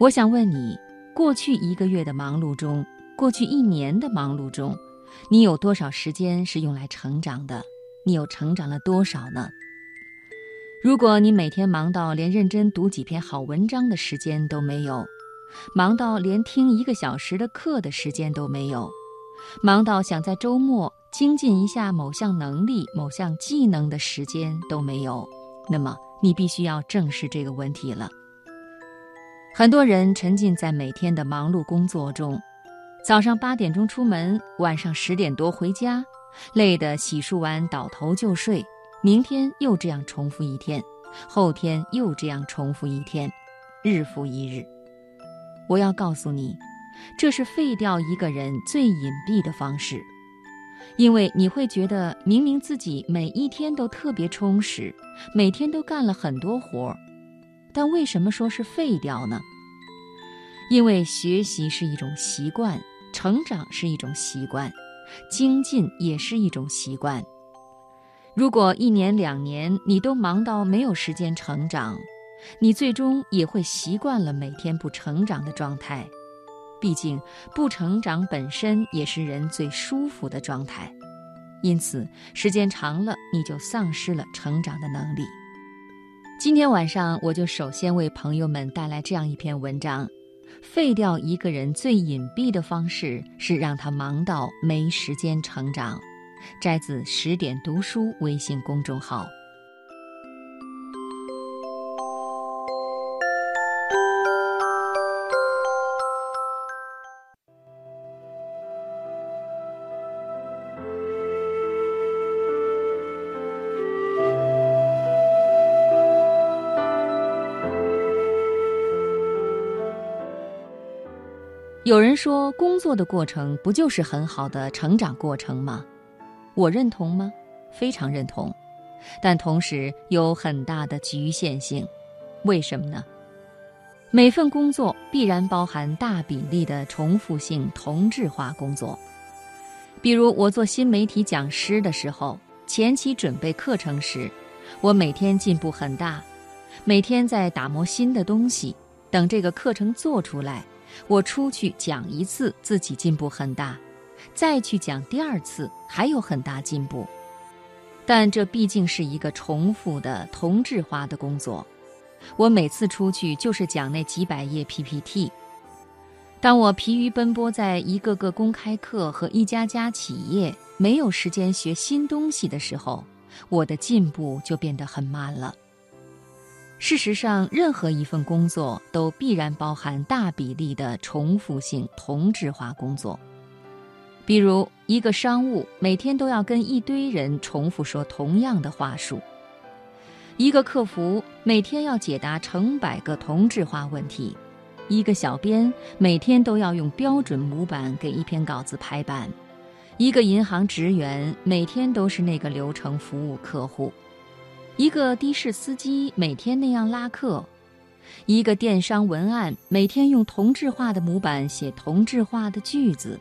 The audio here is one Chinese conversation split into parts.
我想问你，过去一个月的忙碌中，过去一年的忙碌中，你有多少时间是用来成长的？你又成长了多少呢？如果你每天忙到连认真读几篇好文章的时间都没有，忙到连听一个小时的课的时间都没有，忙到想在周末精进一下某项能力、某项技能的时间都没有，那么你必须要正视这个问题了。很多人沉浸在每天的忙碌工作中，早上八点钟出门，晚上十点多回家，累得洗漱完倒头就睡。明天又这样重复一天，后天又这样重复一天，日复一日。我要告诉你，这是废掉一个人最隐蔽的方式，因为你会觉得明明自己每一天都特别充实，每天都干了很多活儿，但为什么说是废掉呢？因为学习是一种习惯，成长是一种习惯，精进也是一种习惯。如果一年两年你都忙到没有时间成长，你最终也会习惯了每天不成长的状态。毕竟不成长本身也是人最舒服的状态，因此时间长了你就丧失了成长的能力。今天晚上我就首先为朋友们带来这样一篇文章：废掉一个人最隐蔽的方式是让他忙到没时间成长。摘自十点读书微信公众号。有人说，工作的过程不就是很好的成长过程吗？我认同吗？非常认同，但同时有很大的局限性。为什么呢？每份工作必然包含大比例的重复性同质化工作。比如我做新媒体讲师的时候，前期准备课程时，我每天进步很大，每天在打磨新的东西。等这个课程做出来，我出去讲一次，自己进步很大。再去讲第二次，还有很大进步，但这毕竟是一个重复的同质化的工作。我每次出去就是讲那几百页 PPT。当我疲于奔波在一个个公开课和一家家企业，没有时间学新东西的时候，我的进步就变得很慢了。事实上，任何一份工作都必然包含大比例的重复性同质化工作。比如，一个商务每天都要跟一堆人重复说同样的话术；一个客服每天要解答成百个同质化问题；一个小编每天都要用标准模板给一篇稿子排版；一个银行职员每天都是那个流程服务客户；一个的士司机每天那样拉客；一个电商文案每天用同质化的模板写同质化的句子。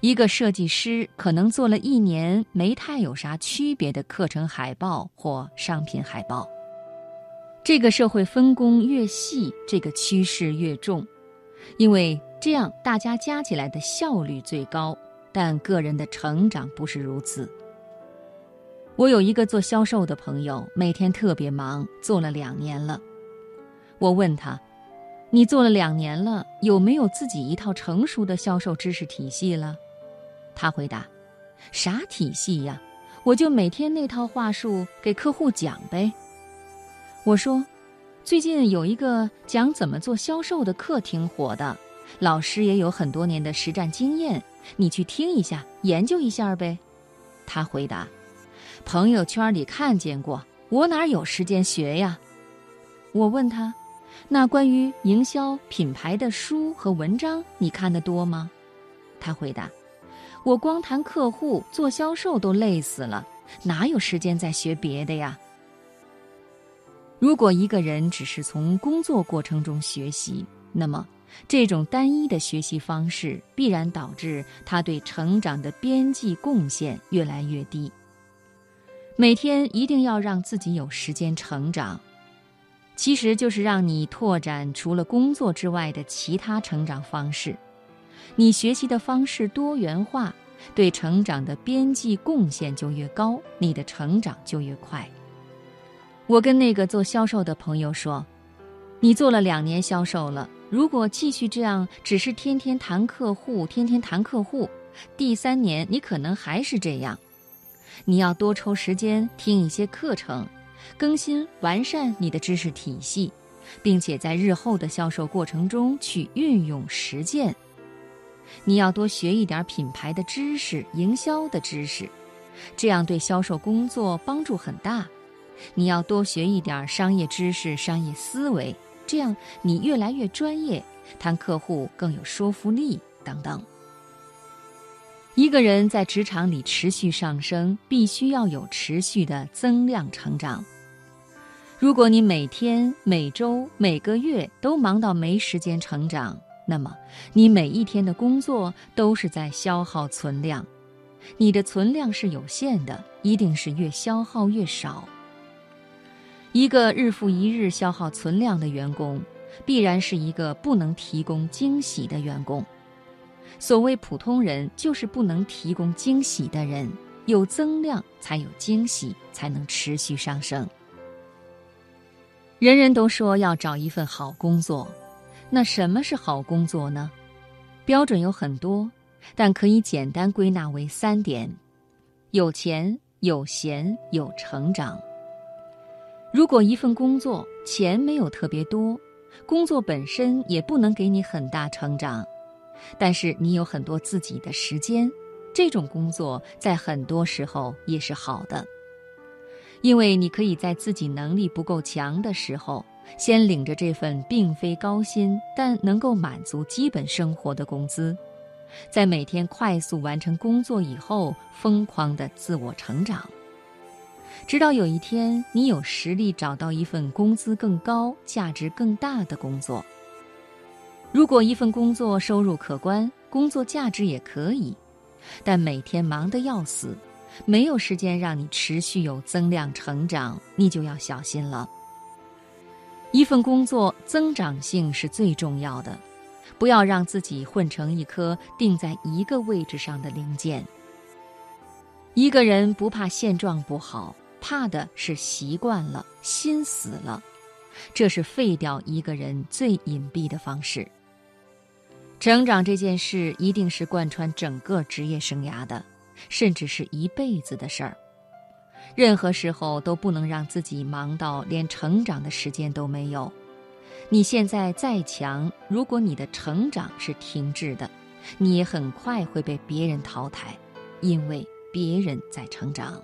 一个设计师可能做了一年没太有啥区别的课程海报或商品海报。这个社会分工越细，这个趋势越重，因为这样大家加起来的效率最高，但个人的成长不是如此。我有一个做销售的朋友，每天特别忙，做了两年了。我问他：“你做了两年了，有没有自己一套成熟的销售知识体系了？”他回答：“啥体系呀？我就每天那套话术给客户讲呗。”我说：“最近有一个讲怎么做销售的课挺火的，老师也有很多年的实战经验，你去听一下，研究一下呗。”他回答：“朋友圈里看见过，我哪有时间学呀？”我问他：“那关于营销品牌的书和文章，你看得多吗？”他回答。我光谈客户做销售都累死了，哪有时间再学别的呀？如果一个人只是从工作过程中学习，那么这种单一的学习方式必然导致他对成长的边际贡献越来越低。每天一定要让自己有时间成长。其实就是让你拓展除了工作之外的其他成长方式。你学习的方式多元化，对成长的边际贡献就越高，你的成长就越快。我跟那个做销售的朋友说：“你做了两年销售了，如果继续这样，只是天天谈客户，天天谈客户，第三年你可能还是这样。你要多抽时间听一些课程。”更新完善你的知识体系，并且在日后的销售过程中去运用实践。你要多学一点品牌的知识、营销的知识，这样对销售工作帮助很大。你要多学一点商业知识、商业思维，这样你越来越专业，谈客户更有说服力等等。一个人在职场里持续上升，必须要有持续的增量成长。如果你每天、每周、每个月都忙到没时间成长，那么你每一天的工作都是在消耗存量。你的存量是有限的，一定是越消耗越少。一个日复一日消耗存量的员工，必然是一个不能提供惊喜的员工。所谓普通人，就是不能提供惊喜的人。有增量才有惊喜，才能持续上升。人人都说要找一份好工作，那什么是好工作呢？标准有很多，但可以简单归纳为三点：有钱、有闲、有成长。如果一份工作钱没有特别多，工作本身也不能给你很大成长，但是你有很多自己的时间，这种工作在很多时候也是好的。因为你可以在自己能力不够强的时候，先领着这份并非高薪但能够满足基本生活的工资，在每天快速完成工作以后，疯狂的自我成长，直到有一天你有实力找到一份工资更高、价值更大的工作。如果一份工作收入可观，工作价值也可以，但每天忙得要死。没有时间让你持续有增量成长，你就要小心了。一份工作增长性是最重要的，不要让自己混成一颗定在一个位置上的零件。一个人不怕现状不好，怕的是习惯了，心死了，这是废掉一个人最隐蔽的方式。成长这件事一定是贯穿整个职业生涯的。甚至是一辈子的事儿，任何时候都不能让自己忙到连成长的时间都没有。你现在再强，如果你的成长是停滞的，你也很快会被别人淘汰，因为别人在成长。